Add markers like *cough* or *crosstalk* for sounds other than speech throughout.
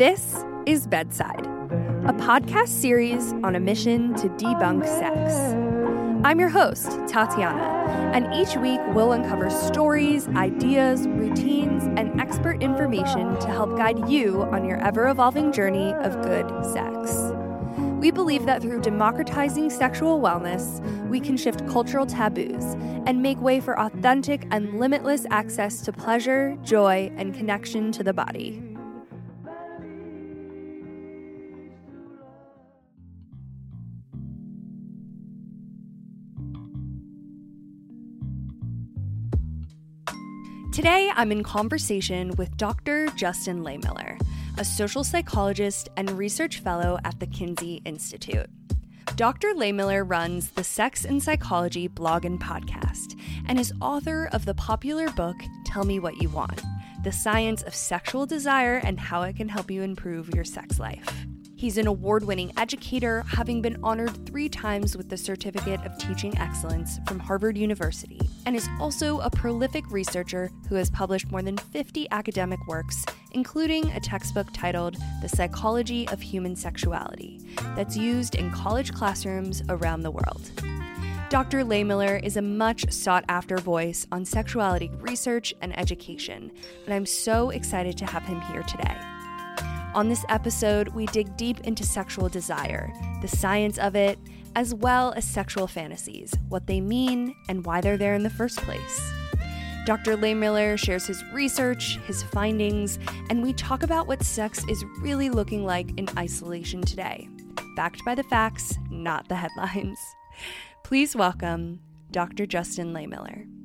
This is Bedside, a podcast series on a mission to debunk sex. I'm your host, Tatiana, and each week we'll uncover stories, ideas, routines, and expert information to help guide you on your ever evolving journey of good sex. We believe that through democratizing sexual wellness, we can shift cultural taboos and make way for authentic and limitless access to pleasure, joy, and connection to the body. Today, I'm in conversation with Dr. Justin Lehmiller, a social psychologist and research fellow at the Kinsey Institute. Dr. Lehmiller runs the Sex and Psychology blog and podcast and is author of the popular book Tell Me What You Want The Science of Sexual Desire and How It Can Help You Improve Your Sex Life. He's an award winning educator, having been honored three times with the Certificate of Teaching Excellence from Harvard University, and is also a prolific researcher who has published more than 50 academic works, including a textbook titled The Psychology of Human Sexuality, that's used in college classrooms around the world. Dr. Lehmiller is a much sought after voice on sexuality research and education, and I'm so excited to have him here today. On this episode, we dig deep into sexual desire, the science of it, as well as sexual fantasies, what they mean, and why they're there in the first place. Dr. Lehmiller shares his research, his findings, and we talk about what sex is really looking like in isolation today. Backed by the facts, not the headlines. *laughs* Please welcome Dr. Justin Lehmiller.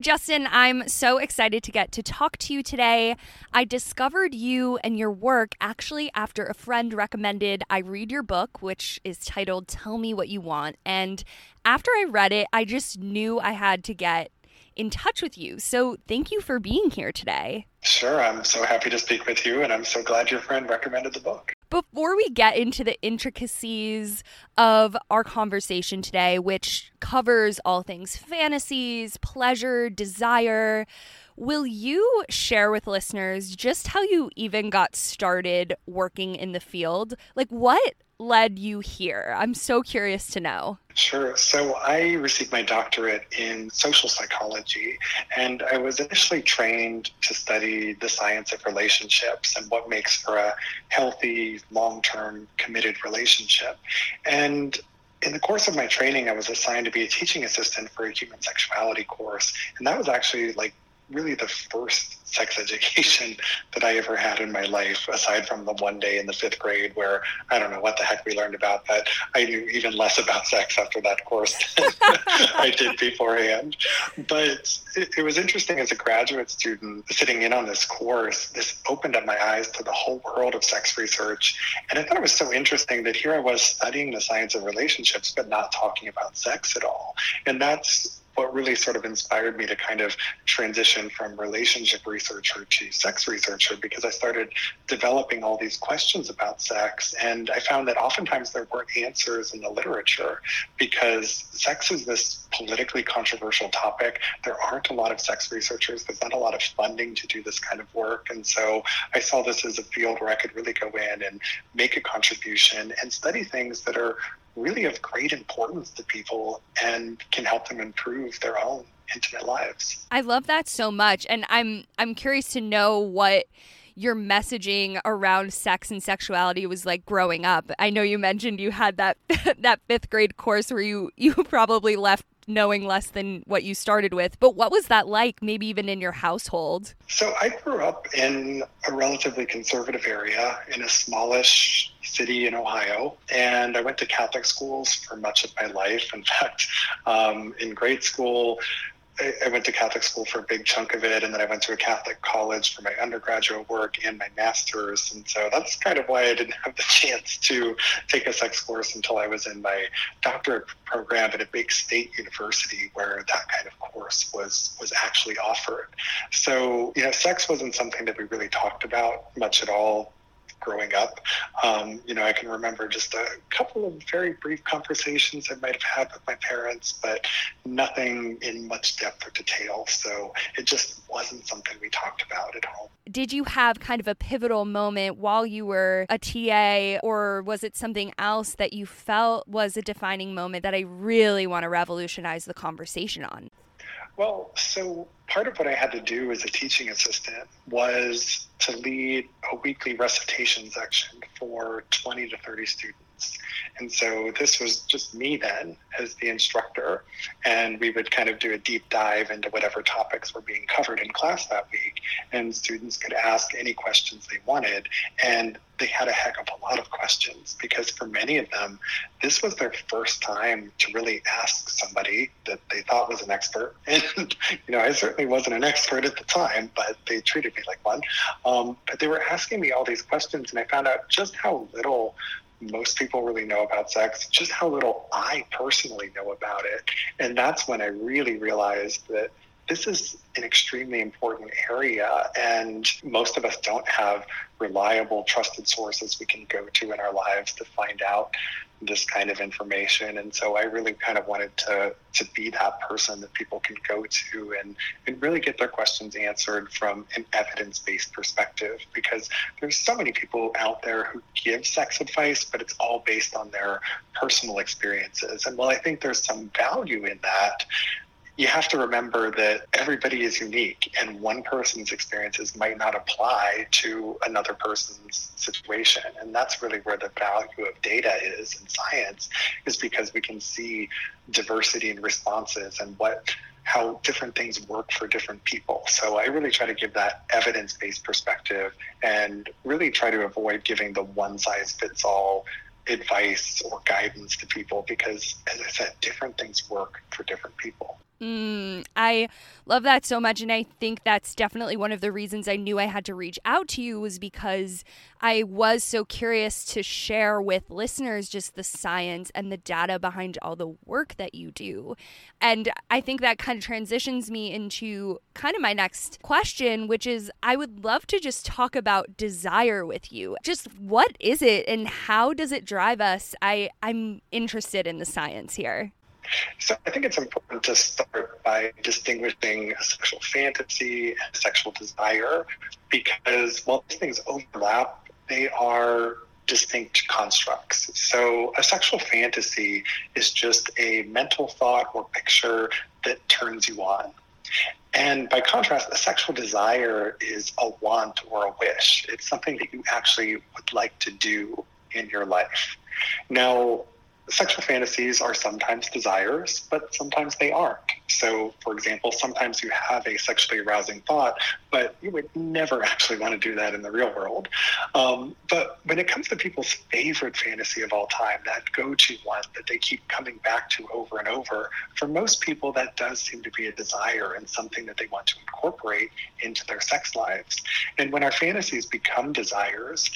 Justin, I'm so excited to get to talk to you today. I discovered you and your work actually after a friend recommended I read your book, which is titled Tell Me What You Want. And after I read it, I just knew I had to get in touch with you. So thank you for being here today. Sure. I'm so happy to speak with you, and I'm so glad your friend recommended the book. Before we get into the intricacies of our conversation today, which covers all things fantasies, pleasure, desire, will you share with listeners just how you even got started working in the field? Like, what led you here? I'm so curious to know. Sure. So I received my doctorate in social psychology, and I was initially trained to study the science of relationships and what makes for a healthy, long term, committed relationship. And in the course of my training, I was assigned to be a teaching assistant for a human sexuality course. And that was actually like really the first sex education *laughs* that I ever had in my life, aside from the one day in the fifth grade where I don't know what the heck we learned about that. I knew even less about sex after that course *laughs* than *laughs* I did beforehand. But it, it, was interesting as a graduate student sitting in on this course, this opened up my eyes to the whole world of sex research. And I thought it was so interesting that here I was studying the science of relationships, but not talking about sex at all. And that's what really sort of inspired me to kind of transition from relationship researcher to sex researcher because I started developing all these questions about sex. And I found that oftentimes there weren't answers in the literature because sex is this politically controversial topic. There aren't a lot of sex researchers, there's not a lot of funding to do this kind of work. And so I saw this as a field where I could really go in and make a contribution and study things that are really of great importance to people and can help them improve their own intimate lives. I love that so much and I'm I'm curious to know what your messaging around sex and sexuality was like growing up. I know you mentioned you had that *laughs* that 5th grade course where you you *laughs* probably left knowing less than what you started with. But what was that like, maybe even in your household? So I grew up in a relatively conservative area in a smallish city in Ohio, and I went to Catholic schools for much of my life. In fact, um, in grade school, I, went to Catholic school for a big chunk of it, and then I went to a Catholic college for my undergraduate work and my master's. And so that's kind of why I didn't have the chance to take a sex course until I was in my doctorate program at a big state university where that kind of course was was actually offered. So you know, sex wasn't something that we really talked about much at all growing up. Um, you know, I can remember just a couple of very brief conversations I might have had with my parents, but nothing in much depth or detail. So it just wasn't something we talked about at home. Did you have kind of a pivotal moment while you were a TA, or was it something else that you felt was a defining moment that I really want to revolutionize the conversation on? Well, so part of what I had to do as a teaching assistant was to lead a weekly recitation section for 20 to 30 students. And so this was just me then as the instructor, and we would kind of do a deep dive into whatever topics were being covered in class that week, and students could ask any questions they wanted. And they had a heck of a lot of questions because for many of them, this was their first time to really ask somebody that they thought was an expert. *laughs* And, you know, I certainly wasn't an expert at the time, but they treated me like one. Um, but they were asking me all these questions, and I found out just how little most people really know about sex, just how little I personally know about it. And that's when I really realized that this is an extremely important area, and most of us don't have reliable, trusted sources we can go to in our lives to find out this kind of information. And so I really kind of wanted to to be that person that people can go to and, and really get their questions answered from an evidence-based perspective because there's so many people out there who give sex advice, but it's all based on their personal experiences. And while I think there's some value in that, you have to remember that everybody is unique and one person's experiences might not apply to another person's situation and that's really where the value of data is in science is because we can see diversity in responses and what how different things work for different people. So I really try to give that evidence-based perspective and really try to avoid giving the one size fits all advice or guidance to people because as I said different things work for different people. Mm, I love that so much. And I think that's definitely one of the reasons I knew I had to reach out to you was because I was so curious to share with listeners just the science and the data behind all the work that you do. And I think that kind of transitions me into kind of my next question, which is I would love to just talk about desire with you. Just what is it and how does it drive us? I, I'm interested in the science here. So I think it's important to start by distinguishing sexual fantasy and sexual desire because while these things overlap, they are distinct constructs. So a sexual fantasy is just a mental thought or picture that turns you on. And by contrast, a sexual desire is a want or a wish. It's something that you actually would like to do in your life. Now, sexual fantasies are sometimes desires, but sometimes they aren't. So, for example, sometimes you have a sexually arousing thought, but you would never *laughs* actually want to do that in the real world. Um, but when it comes to people's favorite fantasy of all time, that go to one that they keep coming back to over and over, for most people, that does seem to be a desire and something that they want to incorporate into their sex lives. And when our fantasies become desires,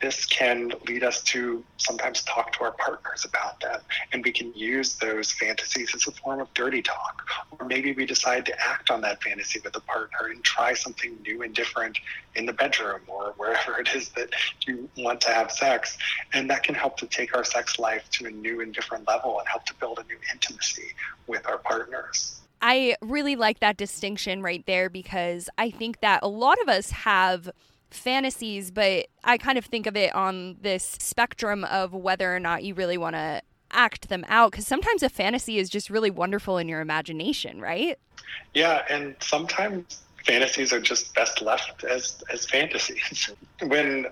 this can lead us to sometimes talk to our partners about them. And we can use those fantasies as a form of dirty talk. Or maybe we decide to act on that fantasy with a partner and try something new and different in the bedroom or wherever *laughs* it is that you want to have sex. And that can help to take our sex life to a new and different level and help to build a new intimacy with our partners. I really like that distinction right there because I think that a lot of us have fantasies, but I kind of think of it on this spectrum of whether or not you really want to act them out because sometimes a fantasy is just really wonderful in your imagination, right? Yeah, and sometimes fantasies are just best left as as fantasies. *laughs* when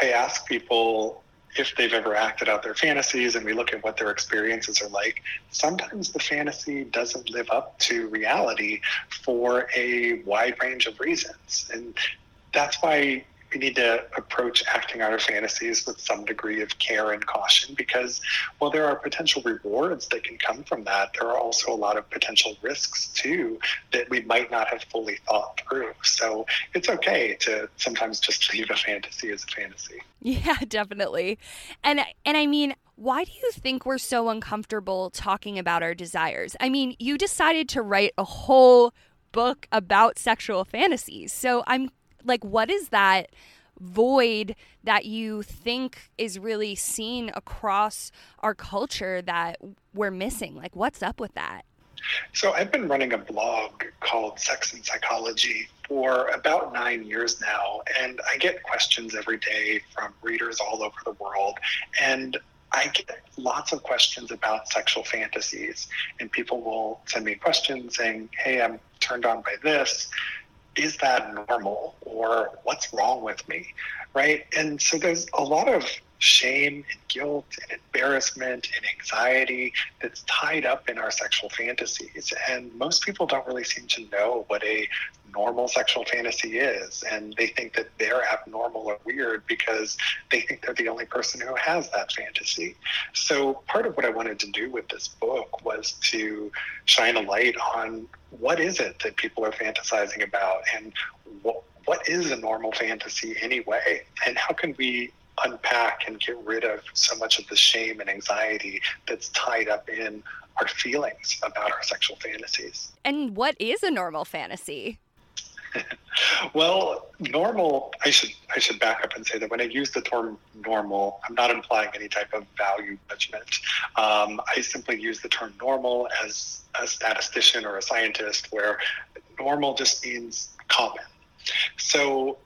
I ask people if they've ever acted out their fantasies and we look at what their experiences are like, sometimes the fantasy doesn't live up to reality for a wide range of reasons. And that's why we need to approach acting out our fantasies with some degree of care and caution because while there are potential rewards that can come from that, there are also a lot of potential risks too that we might not have fully thought through. So it's okay to sometimes just *laughs* leave a fantasy as a fantasy. Yeah, definitely. And and I mean, why do you think we're so uncomfortable talking about our desires? I mean, you decided to write a whole book about sexual fantasies. So I'm like, what is that void that you think is really seen across our culture that we're missing? Like, what's up with that? So, I've been running a blog called Sex and Psychology for about nine years now, and I get questions every day from readers all over the world. And I get lots of questions about sexual fantasies, and people will send me questions saying, Hey, I'm turned on by this. Is that normal? Or what's wrong with me? Right. And so there's a lot of shame and guilt and embarrassment and anxiety that's tied up in our sexual fantasies. And most people don't really seem to know what a normal sexual fantasy is. And they think that they're abnormal or weird because they think they're the only person who has that fantasy. So, part of what I wanted to do with this book was to shine a light on what is it that people are fantasizing about and what, what is a normal fantasy anyway? And how can we unpack and get rid of so much of the shame and anxiety that's tied up in our feelings about our sexual fantasies. And what is a normal fantasy? *laughs* well, normal. I should I should back up and say that when I use the term normal, I'm not implying any type of value judgment. Um, I simply use the term normal as a statistician or a scientist, where normal just means common. So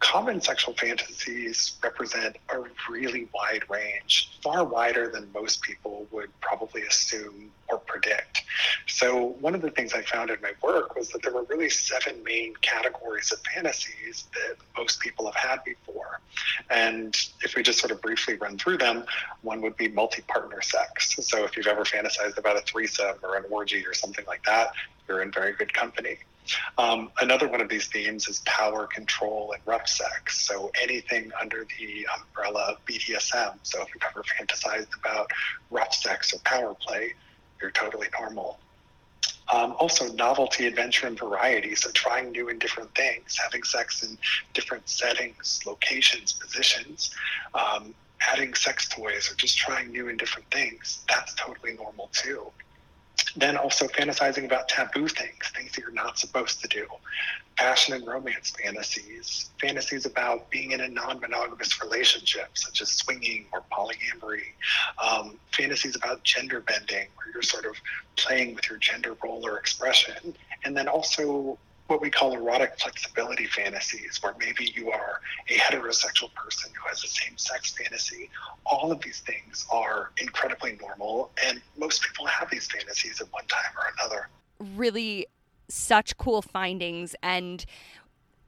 common sexual fantasies represent a really wide range, far wider than most people would probably assume or predict. So, one of the things I found in my work was that there were really seven main categories of fantasies that most people have had before. And if we just sort of briefly run through them, one would be multi partner sex. So, if you've ever fantasized about a threesome or an orgy or something like that, you're in very good company. Um, another one of these themes is power, control, and rough sex. So anything under the umbrella of BDSM. So if you've ever fantasized about rough sex or power play, you're totally normal. Um, also, novelty, adventure, and variety. So, trying new and different things, having sex in different settings, locations, positions, um, adding sex toys, or just trying new and different things. That's totally normal too then also fantasizing about taboo things, things that you're not supposed to do, passion and romance fantasies, fantasies about being in a non monogamous relationship, such as swinging or polyamory, um, fantasies about gender bending, where you're sort of playing with your gender role or expression, and then also what we call erotic flexibility fantasies, where maybe you are a heterosexual person who has a same sex fantasy. All of these things are incredibly normal, and most people have these fantasies at one time or another. Really, such cool findings. And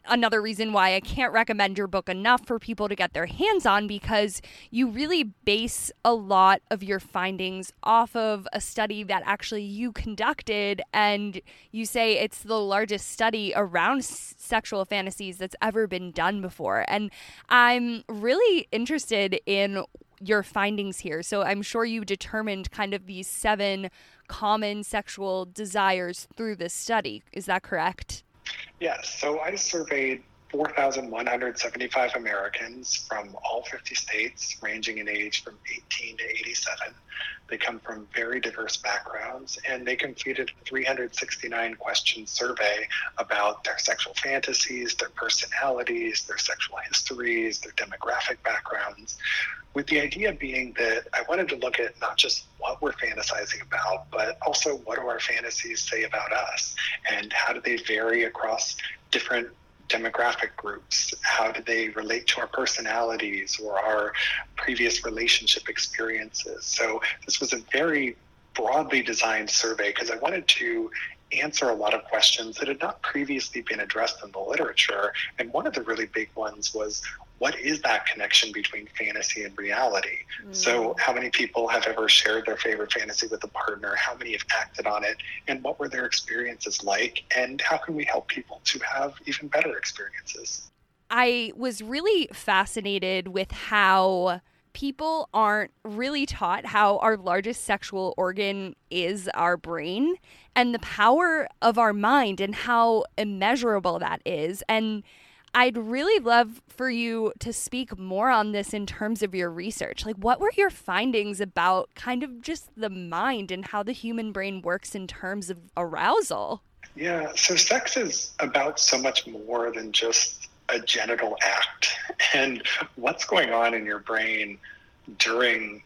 another reason why I can't recommend your book enough for people to get their hands on because you really base a lot of your findings off of a study that actually you conducted and you say it's the largest study around s- sexual fantasies that's ever been done before. And I'm really interested in your findings here. So I'm sure you determined kind of these seven common sexual desires through this study. Is that correct Yes. So I surveyed 4,175 Americans from all 50 states, ranging in age from 18 to 87. They come from very diverse backgrounds, and they completed a 369 question survey about their sexual fantasies, their personalities, their sexual histories, their demographic backgrounds, with the idea being that I wanted to look at not just what we're fantasizing about, but also what do our fantasies say about us and how do they vary across different demographic groups? How do they relate to our personalities or our previous relationship experiences? So this was a very broadly designed survey because I wanted to answer a lot of questions that had not previously been addressed in the literature. And one of the really big ones was what is that connection between fantasy and reality? Mm. So, how many people have ever shared their favorite fantasy with a partner? How many have acted on it? And what were their experiences like? And how can we help people to have even better experiences? I was really fascinated with how people aren't really taught how our largest sexual organ is our brain and the power of our mind and how immeasurable that is. And I'd really love for you to speak more on this in terms of your research. Like, what were your findings about kind of just the mind and how the human brain works in terms of arousal? Yeah, so sex is about so much more than just a genital act *laughs* and what's going on in your brain during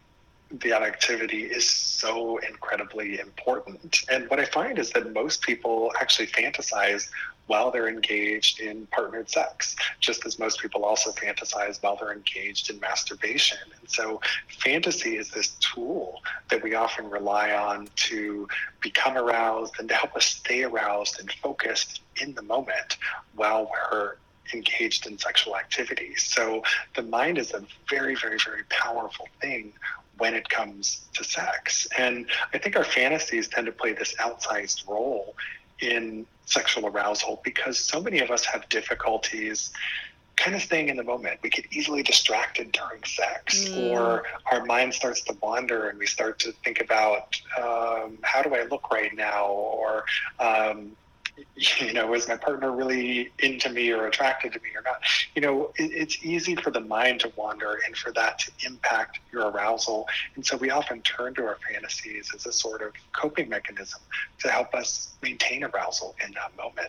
that activity is so incredibly important. And what I find is that most people actually fantasize while they're engaged in partnered sex, just as most people also fantasize while they're engaged in masturbation. And so, fantasy is this tool that we often rely on to become aroused and to help us stay aroused and focused in the moment while we're engaged in sexual activity. So, the mind is a very, very, very powerful thing when it comes to sex. And I think our fantasies tend to play this outsized role in sexual arousal because so many of us have difficulties kind of staying in the moment. We get easily distracted during sex, mm. or our mind starts to wander and we start to think about um, how do I look right now, or um, *laughs* you know, is my partner really into me or attracted to me or not? You know, it, it's easy for the mind to wander and for that to impact your arousal. And so we often turn to our fantasies as a sort of coping mechanism to help us maintain arousal in that moment.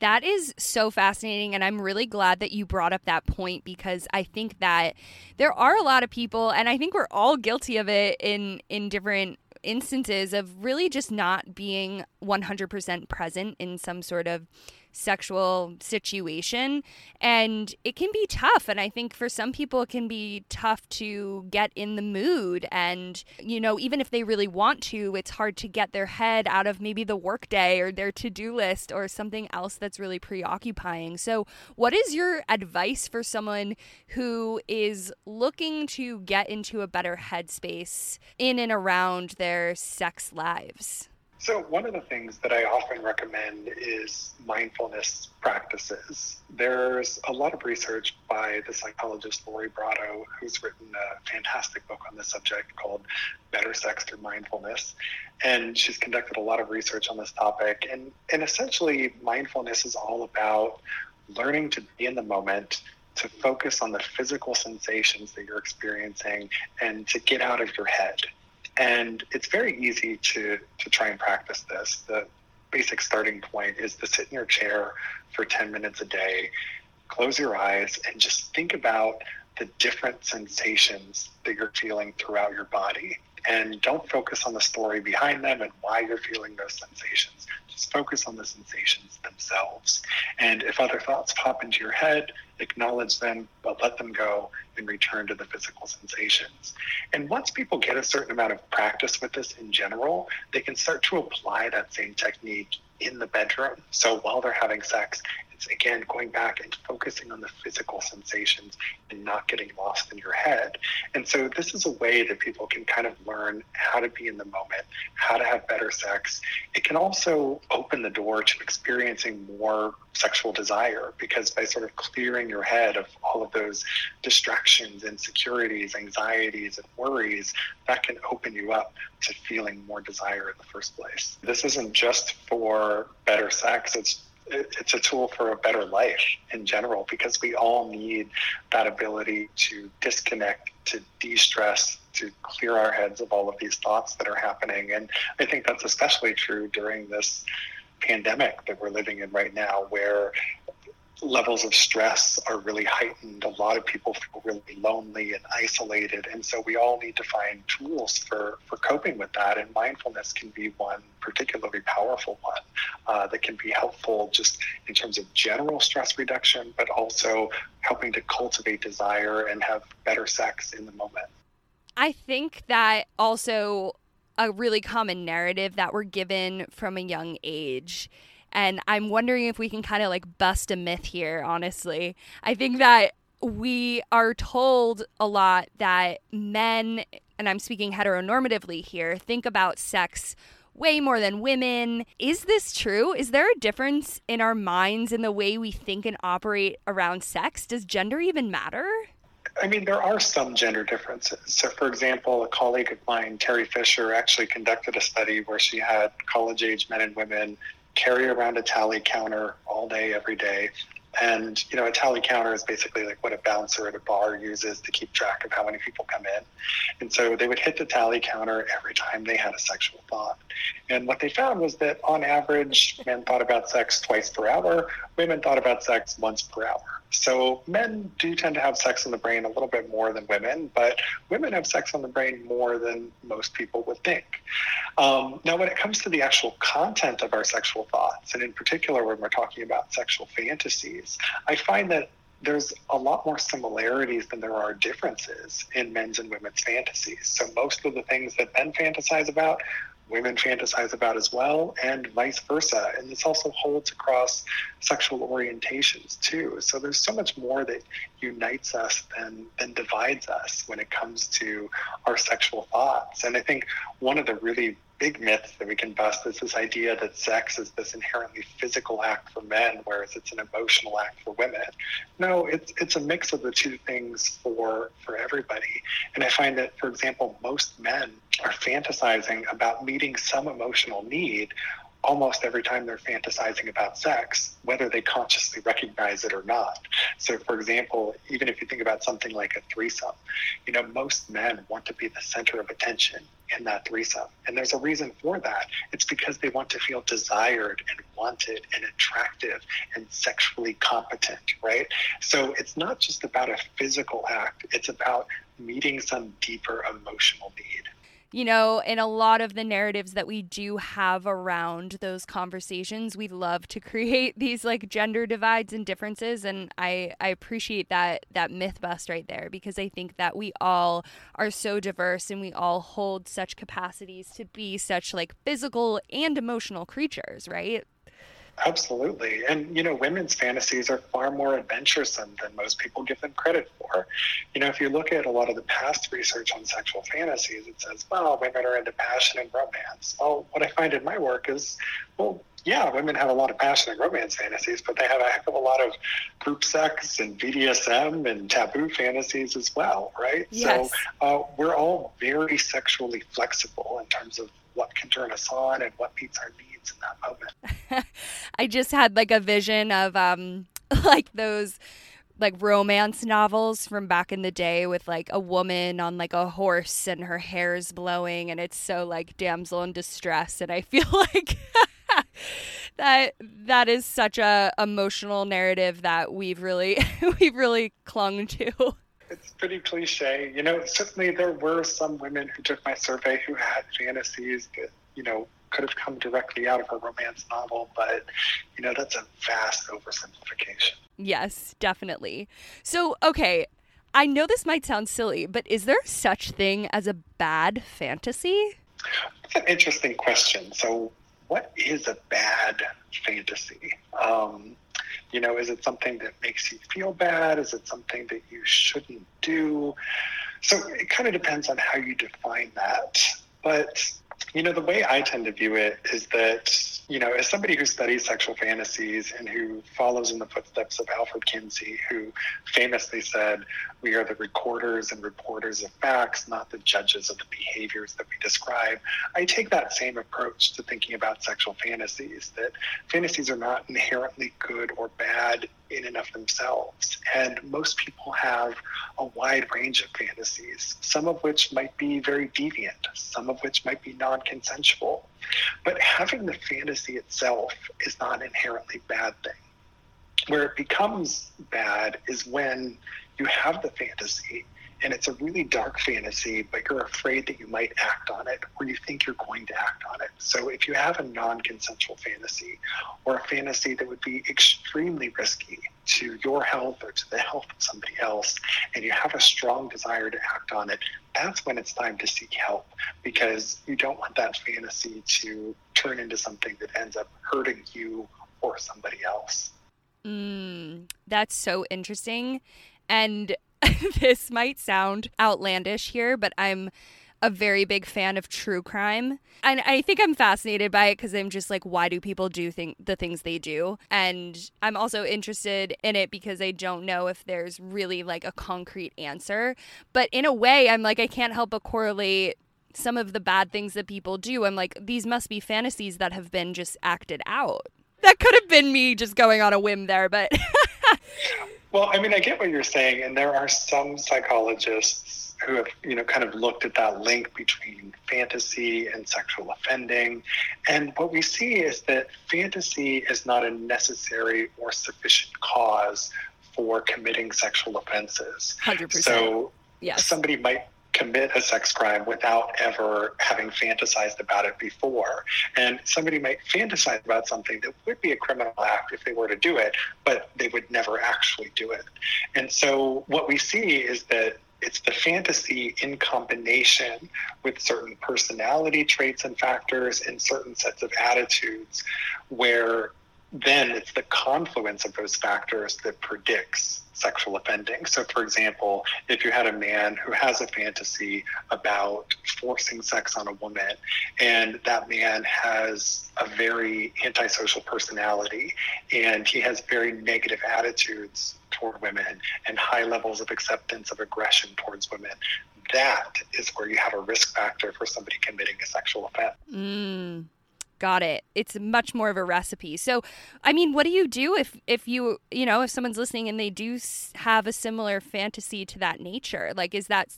That is so fascinating. And I'm really glad that you brought up that point because I think that there are a lot of people, and I think we're all guilty of it in, in different instances of really just not being 100% present in some sort of sexual situation. And it can be tough. And I think for some people, it can be tough to get in the mood. And, you know, even if they really want to, it's hard to get their head out of maybe the workday or their to do list or something else that's really preoccupying. So, what is your advice for someone who is looking to get into a better headspace in and around their sex lives? So, one of the things that I often recommend is mindfulness practices. There's a lot of research by the psychologist Lori Brotto, who's written a fantastic book on this subject called Better Sex Through Mindfulness. And she's conducted a lot of research on this topic. And, and essentially, mindfulness is all about learning to be in the moment to focus on the physical sensations that you're experiencing and to get out of your head and it's very easy to, to try and practice this. The basic starting point is to sit in your chair for 10 minutes a day, close your eyes, and just think about the different sensations that you're feeling throughout your body. And don't focus on the story behind them and why you're feeling those sensations. Just focus on the sensations themselves. And if other thoughts pop into your head, acknowledge them, but let them go and return to the physical sensations. And once people get a certain amount of practice with this in general, they can start to apply that same technique in the bedroom. So while they're having sex, it's again going back and focusing on the physical sensations and not getting lost in your head. And so this is a way that people can kind of learn how to be in the moment, how to have better sex. It can also open the door to experiencing more sexual desire because by sort of clearing your head of all of those distractions, insecurities, anxieties, and worries, that can open you up to feeling more desire in the first place. This isn't just for better sex, it's it's a tool for a better life in general because we all need that ability to disconnect, to de stress, to clear our heads of all of these thoughts that are happening. And I think that's especially true during this pandemic that we're living in right now, where levels of stress are really heightened. A lot of people feel really lonely and isolated. And so we all need to find tools for, for coping with that. And mindfulness can be one particularly powerful one uh, that can be helpful just in terms of general stress reduction, but also helping to cultivate desire and have better sex in the moment. I think that also a really common narrative that we're given from a young age and I'm wondering if we can kind of like bust a myth here, honestly. I think that we are told a lot that men, and I'm speaking heteronormatively here, think about sex way more than women. Is this true? Is there a difference in our minds in the way we think and operate around sex? Does gender even matter? I mean, there are some gender differences. So, for example, a colleague of mine, Terri Fisher, actually conducted a study where she had college age men and women carry around a tally counter all day, every day. And, you know, a tally counter is basically like what a bouncer at a bar uses to keep track of how many people come in. And so they would hit the tally counter every time they had a sexual thought. And what they found was that on average, men thought about sex twice per hour, women thought about sex once per hour. So men do tend to have sex on the brain a little bit more than women, but women have sex on the brain more than most people would think. Um, now, when it comes to the actual content of our sexual thoughts, and in particular when we're talking about sexual fantasies, I find that there's a lot more similarities than there are differences in men's and women's fantasies. So most of the things that men fantasize about, women fantasize about as well, and vice versa. And this also holds across sexual orientations too. So there's so much more that unites us than than divides us when it comes to our sexual thoughts. And I think one of the really big myth that we can bust is this idea that sex is this inherently physical act for men, whereas it's an emotional act for women. No, it's it's a mix of the two things for for everybody. And I find that, for example, most men are fantasizing about meeting some emotional need almost every time they're fantasizing about sex, whether they consciously recognize it or not. So, for example, even if you think about something like a threesome, you know, most men want to be the center of attention in that threesome. And there's a reason for that. It's because they want to feel desired and wanted and attractive and sexually competent, right? So, it's not just about a physical act, it's about meeting some deeper emotional need you know, in a lot of the narratives that we do have around those conversations, we love to *laughs* create these like gender divides and differences. And I, I appreciate that that myth bust right there because I think that we all are so diverse and we all hold such capacities to be such like physical and emotional creatures, right? Absolutely. And, you know, women's fantasies are far more adventuresome than most people give them credit for. You know, if you look at a lot of the past research on sexual fantasies, it says, well, women are into passion and romance. Well, what I find in my work is, well, yeah, women have a lot of passion and romance fantasies, but they have a heck of a lot of group sex and BDSM and taboo fantasies as well, right? Yes. So uh, we're all very sexually flexible in terms of what can turn us on and what meets our needs in that moment. *laughs* I just had like a vision of um *laughs* like those like romance novels from back in the day with like a woman on like a horse and her hair's blowing and it's so like damsel in distress and I *laughs* feel like that that is such a emotional narrative that we've really we've really clung to it's pretty cliche. You know, certainly there were some women who took my survey who had fantasies that, you know, could have come directly out of a romance novel, but, you know, that's a vast oversimplification. Yes, definitely. So, okay, I know this might sound silly, but is there such thing as a bad fantasy? That's an interesting question. So, what is a bad fantasy? Um, you know, is it something that makes you feel bad? Is it something that you shouldn't do? So it kind of depends on how you define that. But, you know, the way I tend to view it is that you know, as somebody who studies sexual fantasies and who follows in the footsteps of Alfred Kinsey, who famously said, We are the recorders and reporters of facts, not the judges of the behaviors that we describe, I take that same approach to thinking about sexual fantasies that fantasies are not inherently good or bad in and of themselves. And most people have a wide range of fantasies, some of which might be very deviant, some of which might be non consensual. But having the fantasy itself is not an inherently bad thing. Where it becomes bad is when you have the fantasy and it's a really dark fantasy, but you're afraid that you might act on it or you think you're going to act on it. So if you have a non consensual fantasy or a fantasy that would be extremely risky to your health or to the health of somebody else, and you have a strong desire to act on it, that's when it's time to seek help because you don't want that fantasy to turn into something that ends up hurting you or somebody else. Mm, that's so interesting. And *laughs* this might sound outlandish here, but I'm a very big fan of true crime. And I think I'm fascinated by it because I'm just like, why do people do think the things they do? And I'm also interested in it because I don't know if there's really like a concrete answer. But in a way, I'm like, I can't help but correlate some of the bad things that people do. I'm like, these must be fantasies that have been just acted out. That could have been me just going on a whim there, but *laughs* Well, I mean, I get what you're saying, and there are some psychologists who have, you know, kind of looked at that link between fantasy and sexual offending. And what we see is that fantasy is not a necessary or sufficient cause for committing sexual offenses. 100%. So yes. somebody might commit a sex crime without ever having fantasized about it before. And somebody might fantasize about something that would be a criminal act if they were to do it, but they would never actually do it. And so what we see is that it's the fantasy in combination with certain personality traits and factors and certain sets of attitudes where then it's the confluence of those factors that predicts sexual offending. So, for example, if you had a man who has a fantasy about forcing sex on a woman, and that man has a very antisocial personality and he has very negative attitudes toward women and high levels of acceptance of aggression towards women, that is where you have a risk factor for somebody committing a sexual offense. Mm. Got it. It's much more of a recipe. So, I mean, what do you do if if you, you know, if someone's listening and they do have a similar fantasy to that nature? Like is that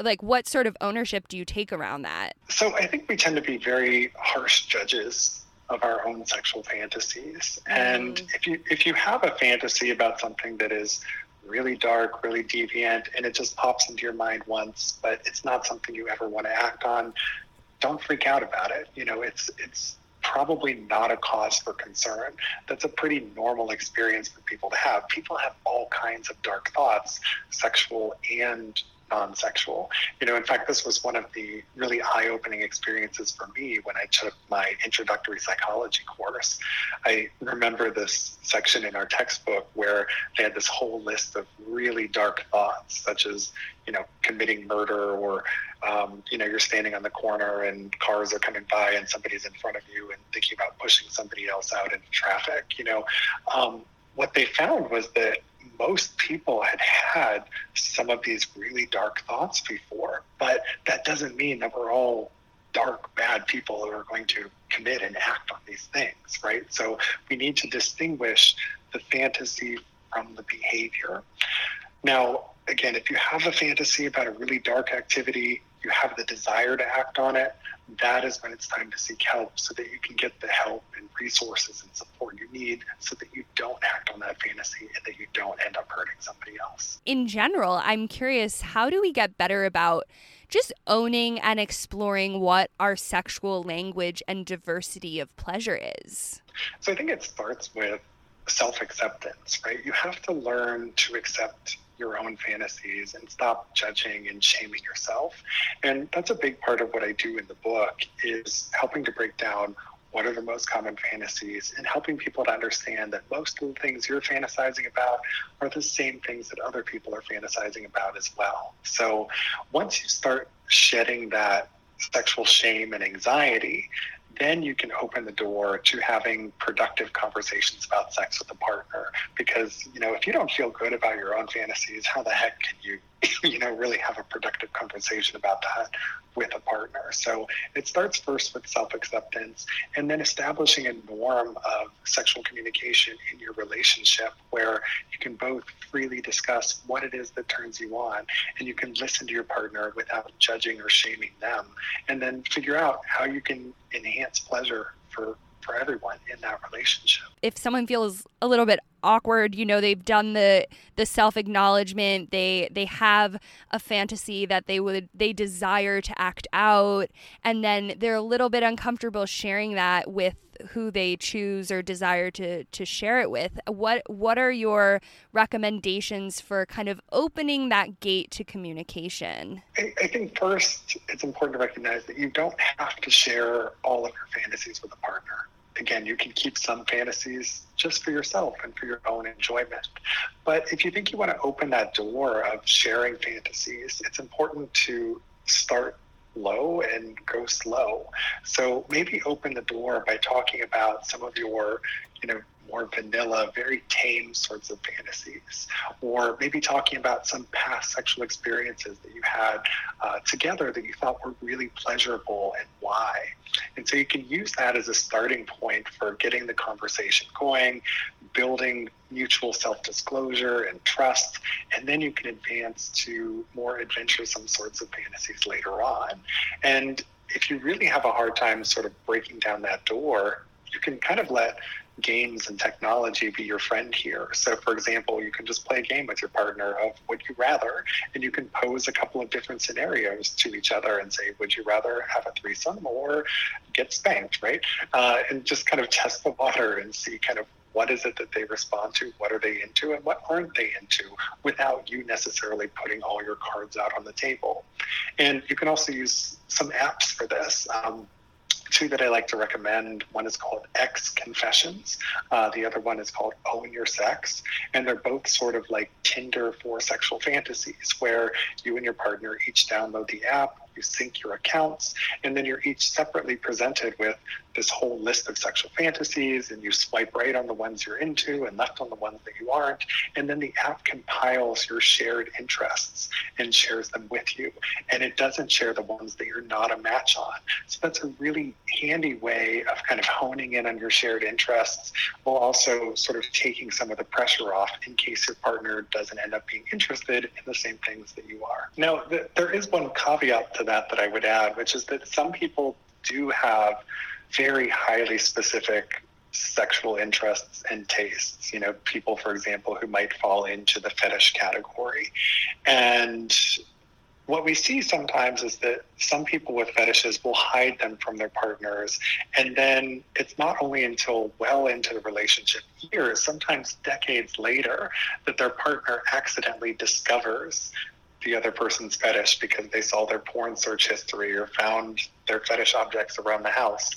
like what sort of ownership do you take around that? So, I think we tend to be very harsh judges of our own sexual fantasies. Mm. And if you if you have a fantasy about something that is really dark, really deviant, and it just pops into your mind once, but it's not something you ever want to act on, don't freak out about it. You know, it's it's probably not a cause for concern. That's a pretty normal experience for people to have. People have all kinds of dark thoughts, sexual and non-sexual. You know, in fact, this was one of the really eye-opening experiences for me when I took my introductory psychology course. I remember this section in our textbook where they had this whole list of really dark thoughts, such as, you know, committing murder or, um, you know, you're standing on the corner and cars are coming by and somebody's in front of you and thinking about pushing somebody else out into traffic. You know, um, what they found was that most people had had some of these really dark thoughts before, but that doesn't mean that we're all dark, bad people who are going to commit and act on these things, right? So we need to distinguish the fantasy from the behavior. Now, again, if you have a fantasy about a really dark activity, you have the desire to act on it, that is when it's time to seek help so that you can get the help and resources and support you need so that you don't act on that fantasy and that you don't end up hurting somebody else. In general, I'm curious how do we get better about just owning and exploring what our sexual language and diversity of pleasure is? So I think it starts with self acceptance, right? You have to learn to accept your own fantasies and stop judging and shaming yourself. And that's a big part of what I do in the book is helping to break down what are the most common fantasies and helping people to understand that most of the things you're fantasizing about are the same things that other people are fantasizing about as well. So once you start shedding that sexual shame and anxiety, then you can open the door to having productive conversations about sex with a partner. Because, you know, if you don't feel good about your own fantasies, how the heck can you, *laughs* you know, really have a productive conversation about that with a partner? So it starts first with self acceptance and then establishing a norm of sexual communication in your relationship where you can both freely discuss what it is that turns you on and you can listen to your partner without judging or shaming them and then figure out how you can enhance pleasure for for everyone in that relationship. If someone feels a little bit awkward, you know, they've done the the self-acknowledgement, they they have a fantasy that they would they desire to act out and then they're a little bit uncomfortable sharing that with who they choose or desire to to share it with. What what are your recommendations for kind of opening that gate to communication? I, I think first it's important to recognize that you don't have to share all of your fantasies with a partner again, you can keep some fantasies just for yourself and for your own enjoyment. But if you think you want to open that door of sharing fantasies, it's important to start low and go slow. So maybe open the door by talking about some of your, you know, more vanilla, very tame sorts of fantasies, or maybe talking about some past sexual experiences that you had uh, together that you thought were really pleasurable and why. And so you can use that as a starting point for getting the conversation going, building mutual self disclosure and trust, and then you can advance to more adventuresome sorts of fantasies later on. And if you really have a hard time sort of breaking down that door, you can kind of let games and technology be your friend here. So, for example, you can just play a game with your partner of would you rather, and you can pose a couple of different scenarios to each other and say, would you rather have a threesome or get spanked, right? Uh, and just kind of test the water and see kind of what is it that they respond to, what are they into, and what aren't they into without you necessarily putting all your cards out on the table. And you can also use some apps for this. Um, two that I like to recommend. One is called X Confessions. Uh, the other one is called Own Your Sex. And they're both sort of like Tinder for sexual fantasies, where you and your partner each download the app, you sync your accounts, and then you're each separately presented with this whole list of sexual fantasies, and you swipe right on the ones you're into and left on the ones that you aren't. And then the app compiles your shared interests and shares them with you. And it doesn't share the ones that you're not a match on. So that's a really handy way of kind of honing in on your shared interests while also sort of taking some of the pressure off in case your partner doesn't end up being interested in the same things that you are. Now, th- there is one caveat to that that I would add, which is that some people do have very highly specific sexual interests and tastes. You know, people, for example, who might fall into the fetish category. And what we see sometimes is that some people with fetishes will hide them from their partners. And then it's not only until well into the relationship years, sometimes decades later, that their partner accidentally discovers the other person's fetish because they saw their porn search history or found their fetish objects around the house.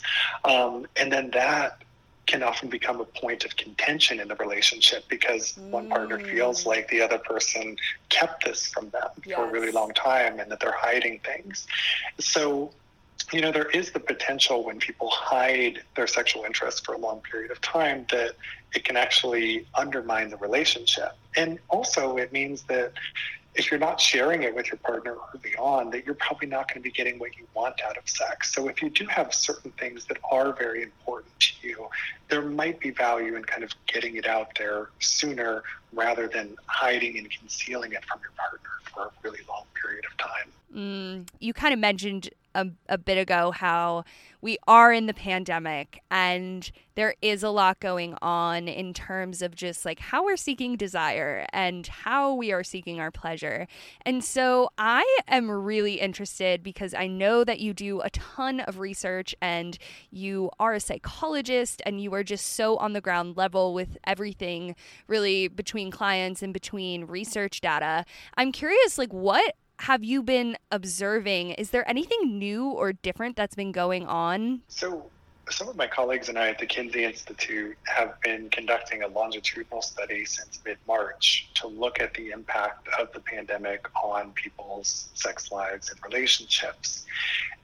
Um, and then that can often become a point of contention in the relationship because mm. one partner feels mm. like the other person kept this from them yes. for a really long time and that they're hiding things. So, you know, there is the potential when people hide their sexual interest for a long period of time that it can actually undermine the relationship. And also, it means that if you're not sharing it with your partner early on, that you're probably not going to be getting what you want out of sex. So if you do have certain things that are very important to you, there might be value in kind of getting it out there sooner rather than hiding and concealing it from your partner for a really long period of time. Mm, you kind of mentioned a, a bit ago how we are in the pandemic and there is a lot going on in terms of just like how we're seeking desire and how we are seeking our pleasure. And so I am really interested because I know that you do a ton of research and you are a psychologist and you are just so on the ground level with everything really between clients and between research data. I'm curious like what have you been observing? Is there anything new or different that's been going on? So, some of my colleagues and I at the Kinsey Institute have been conducting a longitudinal study since mid March to look at the impact of the pandemic on people's sex lives and relationships.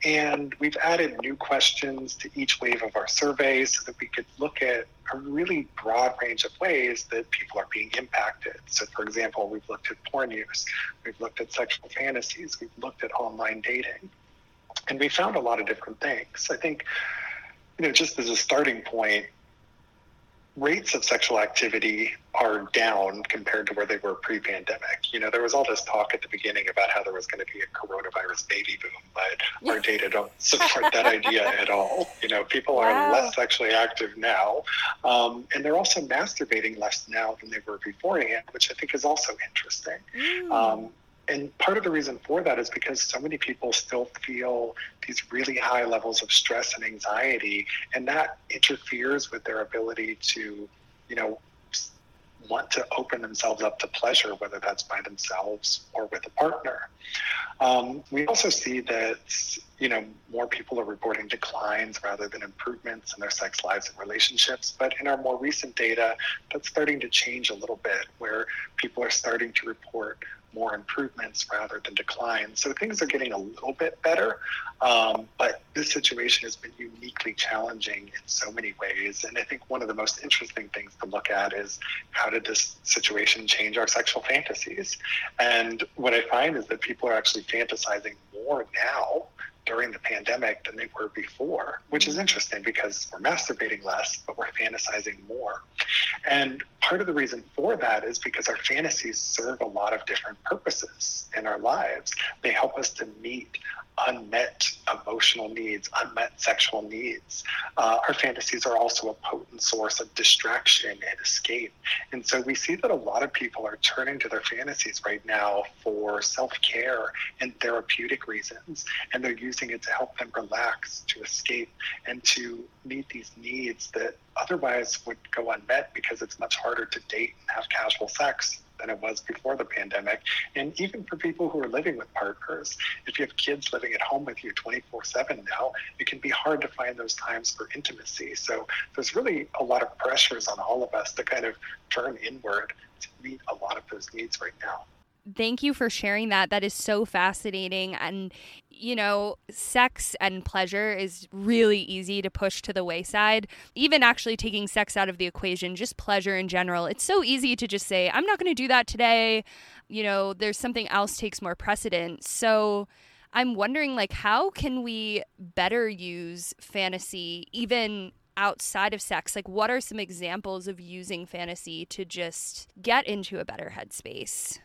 And we've added new questions to each wave of our survey so that we could look at a really broad range of ways that people are being impacted. So, for example, we've looked at porn use, we've looked at sexual fantasies, we've looked at online dating, and we found a lot of different things. I think, you know, just as a starting point, rates of sexual activity are down compared to where they were pre-pandemic. You know, there was all this talk at the beginning about how there was going to be a coronavirus baby boom, but our data don't support that idea *laughs* at all. You know, people are wow. less sexually active now, um, and they're also masturbating less now than they were beforehand, which I think is also interesting. Mm. Um, and part of the reason for that is because so many people still feel these really high levels of stress and anxiety, and that interferes with their ability to, you know, want to open themselves up to pleasure, whether that's by themselves or with a partner. Um, we also see that you know more people are reporting declines rather than improvements in their sex lives and relationships. But in our more recent data, that's starting to change a little bit, where people are starting to report more improvements rather than declines. So things are getting a little bit better, um, but this situation has been uniquely challenging in so many ways. And I think one of the most interesting things to look at is how did this situation change our sexual fantasies? And what I find is that people are actually fantasizing more now during the pandemic than they were before, which is interesting because we're masturbating less, but we're fantasizing more. And part of the reason for that is because our fantasies serve a lot of different purposes in our lives. They help us to meet unmet emotional needs, unmet sexual needs. Uh, our fantasies are also a potent source of distraction and escape. And so we see that a lot of people are turning to their fantasies right now for self care and therapeutic reasons. And they're using it to help them relax, to escape, and to meet these needs that otherwise would go unmet because it's much harder to date and have casual sex than it was before the pandemic. And even for people who are living with partners, if you have kids living at home with you 24 7 now, it can be hard to find those times for intimacy. So there's really a lot of pressures on all of us to kind of turn inward to meet a lot of those needs right now thank you for sharing that. That is so fascinating. And, you know, sex and pleasure is really easy to push to the wayside. Even actually taking sex out of the equation, just pleasure in general, it's so easy to just say, I'm not going to do that today. You know, there's something else takes more precedence. So, I'm wondering like how can we better use fantasy even outside of sex? Like, what are some examples of using fantasy to just get into a better headspace?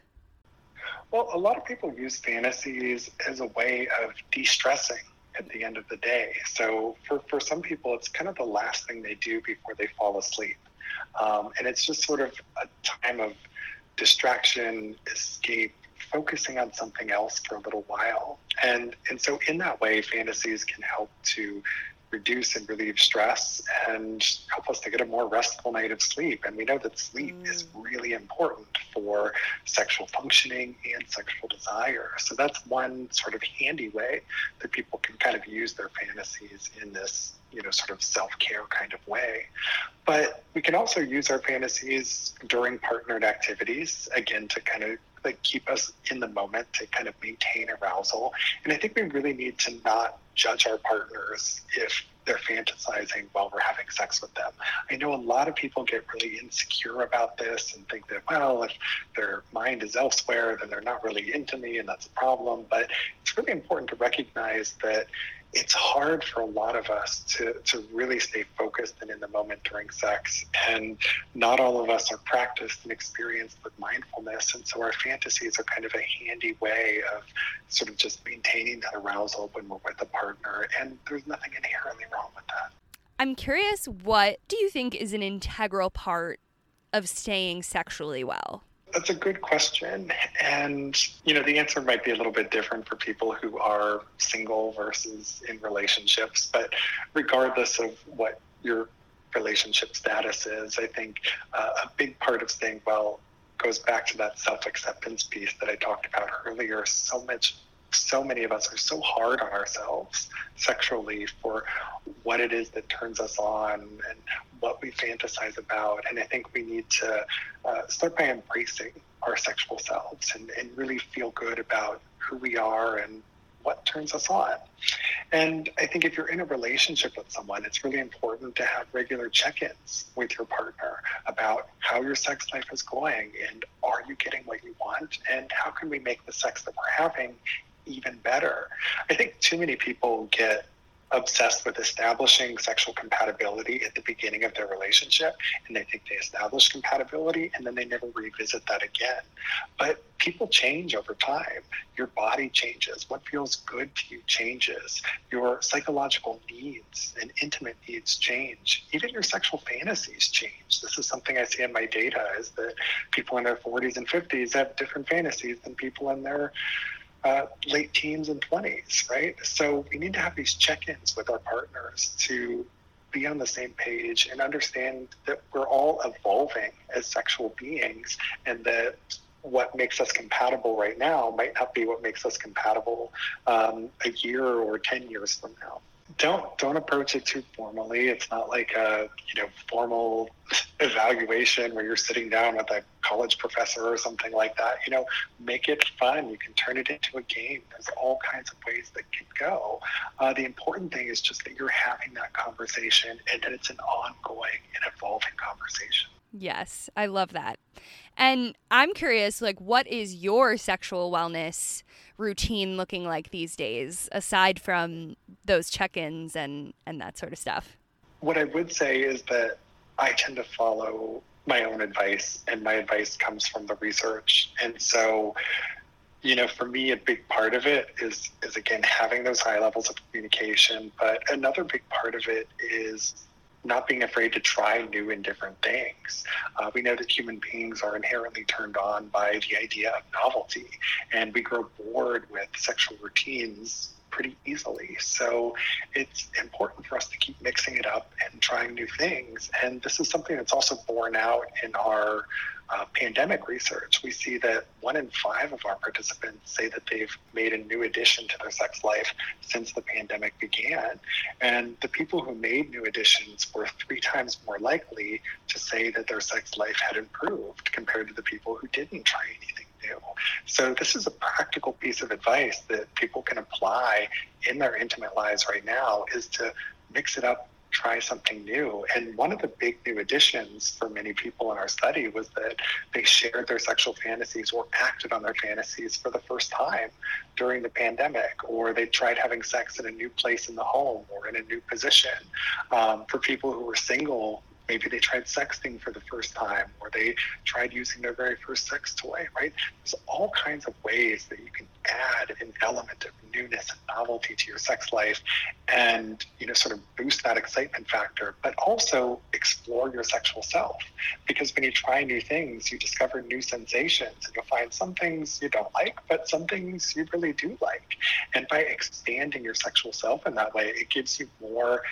Well, a lot of people use fantasies as a way of de stressing at the end of the day. So for, for some people, it's kind of the last thing they do before they fall asleep. Um, and it's just sort of a time of distraction, escape, focusing on something else for a little while. And, and so, in that way, fantasies can help to reduce and relieve stress and help us to get a more restful night of sleep. And we know that sleep mm. is really important for sexual functioning and sexual desire. So that's one sort of handy way that people can kind of use their fantasies in this, you know, sort of self-care kind of way. But we can also use our fantasies during partnered activities, again, to kind of like keep us in the moment to kind of maintain arousal. And I think we really need to not judge our partners if they're fantasizing while we're having sex with them. I know a lot of people get really insecure about this and think that, well, if their mind is elsewhere, then they're not really into me and that's a problem. But it's really important to recognize that it's hard for a lot of us to, to really stay focused and in the moment during sex. And not all of us are practiced and experienced with mindfulness. And so our fantasies are kind of a handy way of sort of just maintaining that arousal when we're with a partner. And there's nothing inherently wrong with that. I'm curious, what do you think is an integral part of staying sexually well? That's a good question. And, you know, the answer might be a little bit different for people who are single versus in relationships. But regardless of what your relationship status is, I think uh, a big part of staying well goes back to that self acceptance piece that I talked about earlier. So much so many of us are so hard on ourselves sexually for what it is that turns us on and what we fantasize about. And I think we need to uh, start by embracing our sexual selves and, and really feel good about who we are and what turns us on. And I think if you're in a relationship with someone, it's really important to have regular check ins with your partner about how your sex life is going and are you getting what you want and how can we make the sex that we're having even better. I think too many people get obsessed with establishing sexual compatibility at the beginning of their relationship and they think they establish compatibility and then they never revisit that again. But people change over time. Your body changes. What feels good to you changes. Your psychological needs and intimate needs change. Even your sexual fantasies change. This is something I see in my data is that people in their 40s and 50s have different fantasies than people in their uh, late teens and 20s, right? So we need to have these check ins with our partners to be on the same page and understand that we're all evolving as sexual beings and that what makes us compatible right now might not be what makes us compatible um, a year or 10 years from now don't don't approach it too formally. It's not like a you know formal *laughs* evaluation where you're sitting down with a college professor or something like that. You know, make it fun. You can turn it into a game. There's all kinds of ways that can go. Uh, the important thing is just that you're having that conversation and that it's an ongoing and evolving conversation. Yes, I love that. And I'm curious, like, what is your sexual wellness routine looking like these days, aside from those check-ins and and that sort of stuff? What I would say is that I tend to follow my own advice, and my advice comes from the research. And so, you know, for me, a big part of it is is again having those high levels of communication. But another big part of it is not being afraid to try new and different things. Uh, we know that human beings are inherently turned on by the idea of novelty, and we grow bored with sexual routines pretty easily. So it's important for us to keep mixing it up and trying new things. And this is something that's also borne out in our uh, pandemic research. We see that one in five of our participants say that they've made a new addition to their sex life since the pandemic began. And the people who made new additions were three times more likely to say that their sex life had improved compared to the people who didn't try anything new. So this is a practical piece of advice that people can apply in their intimate lives right now is to mix it up try something new. And one of the big new additions for many people in our study was that they shared their sexual fantasies or acted on their fantasies for the first time during the pandemic, or they tried having sex in a new place in the home or in a new position. Um, for people who were single, Maybe they tried sexting for the first time, or they tried using their very first sex toy, right? There's all kinds of ways that you can add an element of newness and novelty to your sex life and, you know, sort of boost that excitement factor, but also explore your sexual self. Because when you try new things, you discover new sensations and you'll find some things you don't like, but some things you really do like. And by expanding your sexual self in that way, it gives you more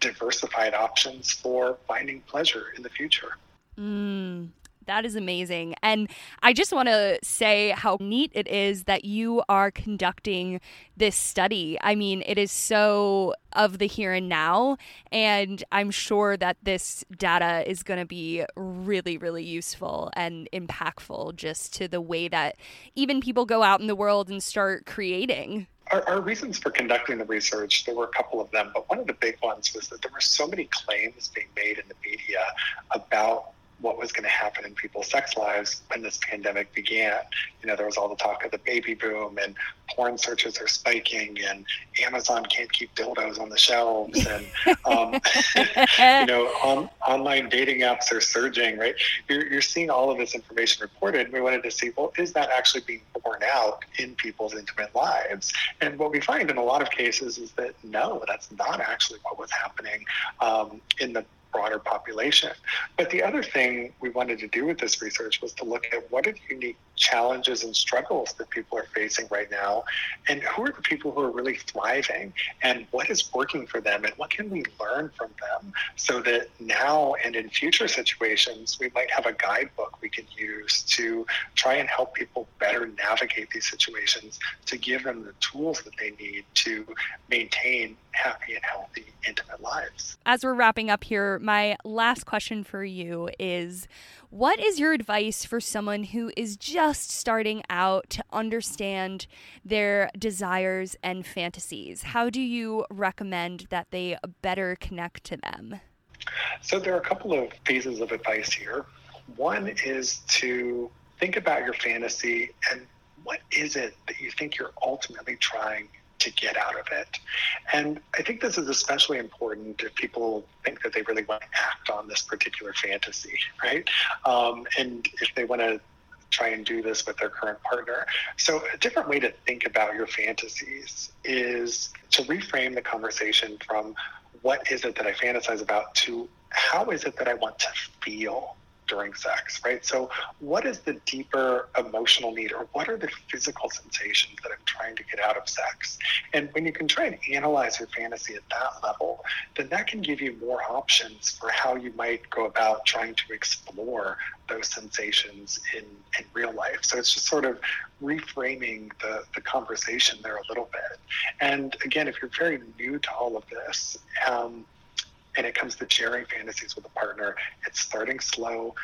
diversified options for finding pleasure in the future. Mm, that is amazing. And I just want to say how neat it is that you are conducting this study. I mean, it is so of the here and now. And I'm sure that this data is going to be really, really useful and impactful just to the way that even people go out in the world and start creating our, our, reasons for conducting the research, there were a couple of them, but one of the big ones was that there were so many claims being made in the media about what was going to happen in people's sex lives when this pandemic began. You know, there was all the talk of the baby boom and porn searches are spiking and Amazon can't keep dildos on the shelves and, um, *laughs* you know, on, online dating apps are surging, right? You're, you're seeing all of this information reported. We wanted to see, well, is that actually being borne out in people's intimate lives? And what we find in a lot of cases is that no, that's not actually what was happening um, in the broader population. But the other thing we wanted to do with this research was to look at what are the unique challenges and struggles that people are facing right now, and who are the people who are really thriving, and what is working for them, and what can we learn from them so that now and in future situations, we might have a guidebook we can use to try and help people better navigate these situations, to give them the tools that they need to maintain happy and healthy, intimate lives. As we're wrapping up here, my last question for you is what is your advice for someone who is just starting out to understand their desires and fantasies? How do you recommend that they better connect to them? So, there are a couple of pieces of advice here. One is to think about your fantasy and what is it that you think you're ultimately trying to get out of it. And I think this is especially important if people think that they really want to act on this particular fantasy, right? Um, and if they want to try and do this with their current partner. So, a different way to think about your fantasies is to reframe the conversation from what is it that I fantasize about to how is it that I want to feel during sex, right? So, what is the deeper emotional need, or what are the physical sensations that I'm trying to get out of sex? And when you can try and analyze your fantasy at that level, then that can give you more options for how you might go about trying to explore those sensations in, in real life. So, it's just sort of reframing the, the conversation there a little bit. And again, if you're very new to all of this, um, and it comes to sharing fantasies with a partner, it's starting slow,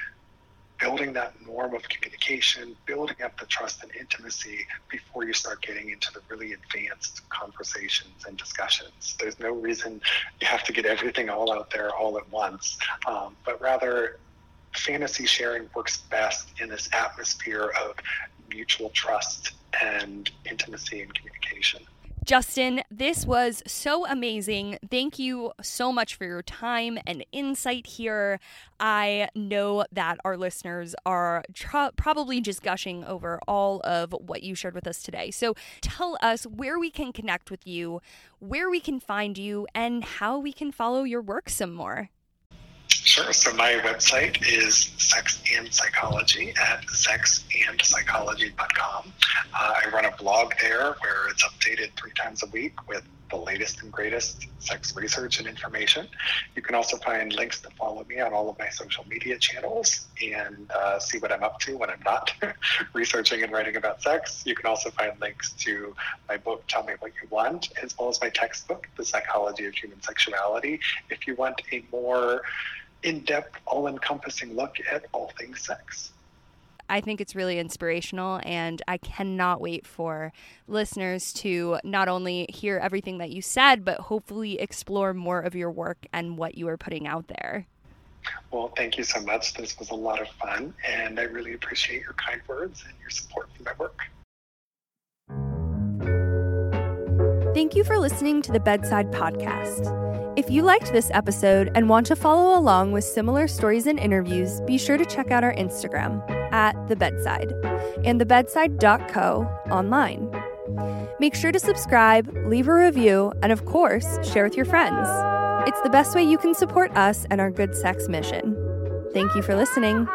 building that norm of communication, building up the trust and intimacy before you start getting into the really advanced conversations and discussions. There's no reason you have to get everything all out there all at once, um, but rather, fantasy sharing works best in this atmosphere of mutual trust and intimacy and communication. Justin, this was so amazing. Thank you so much for your time and insight here. I know that our listeners are tr- probably just gushing over all of what you shared with us today. So tell us where we can connect with you, where we can find you, and how we can follow your work some more. Sure. So my website is Sex and Psychology at sexandpsychology.com. Uh, I run a blog there where it's updated three times a week with the latest and greatest sex research and information. You can also find links to follow me on all of my social media channels and uh, see what I'm up to when I'm not *laughs* researching and writing about sex. You can also find links to my book, Tell Me What You Want, as well as my textbook, The Psychology of Human Sexuality, if you want a more in depth, all encompassing look at all things sex. I think it's really inspirational, and I cannot wait for listeners to not only hear everything that you said, but hopefully explore more of your work and what you are putting out there. Well, thank you so much. This was a lot of fun, and I really appreciate your kind words and your support for my work. Thank you for listening to the Bedside Podcast. If you liked this episode and want to follow along with similar stories and interviews, be sure to check out our Instagram at The Bedside and thebedside.co online. Make sure to subscribe, leave a review, and of course, share with your friends. It's the best way you can support us and our good sex mission. Thank you for listening.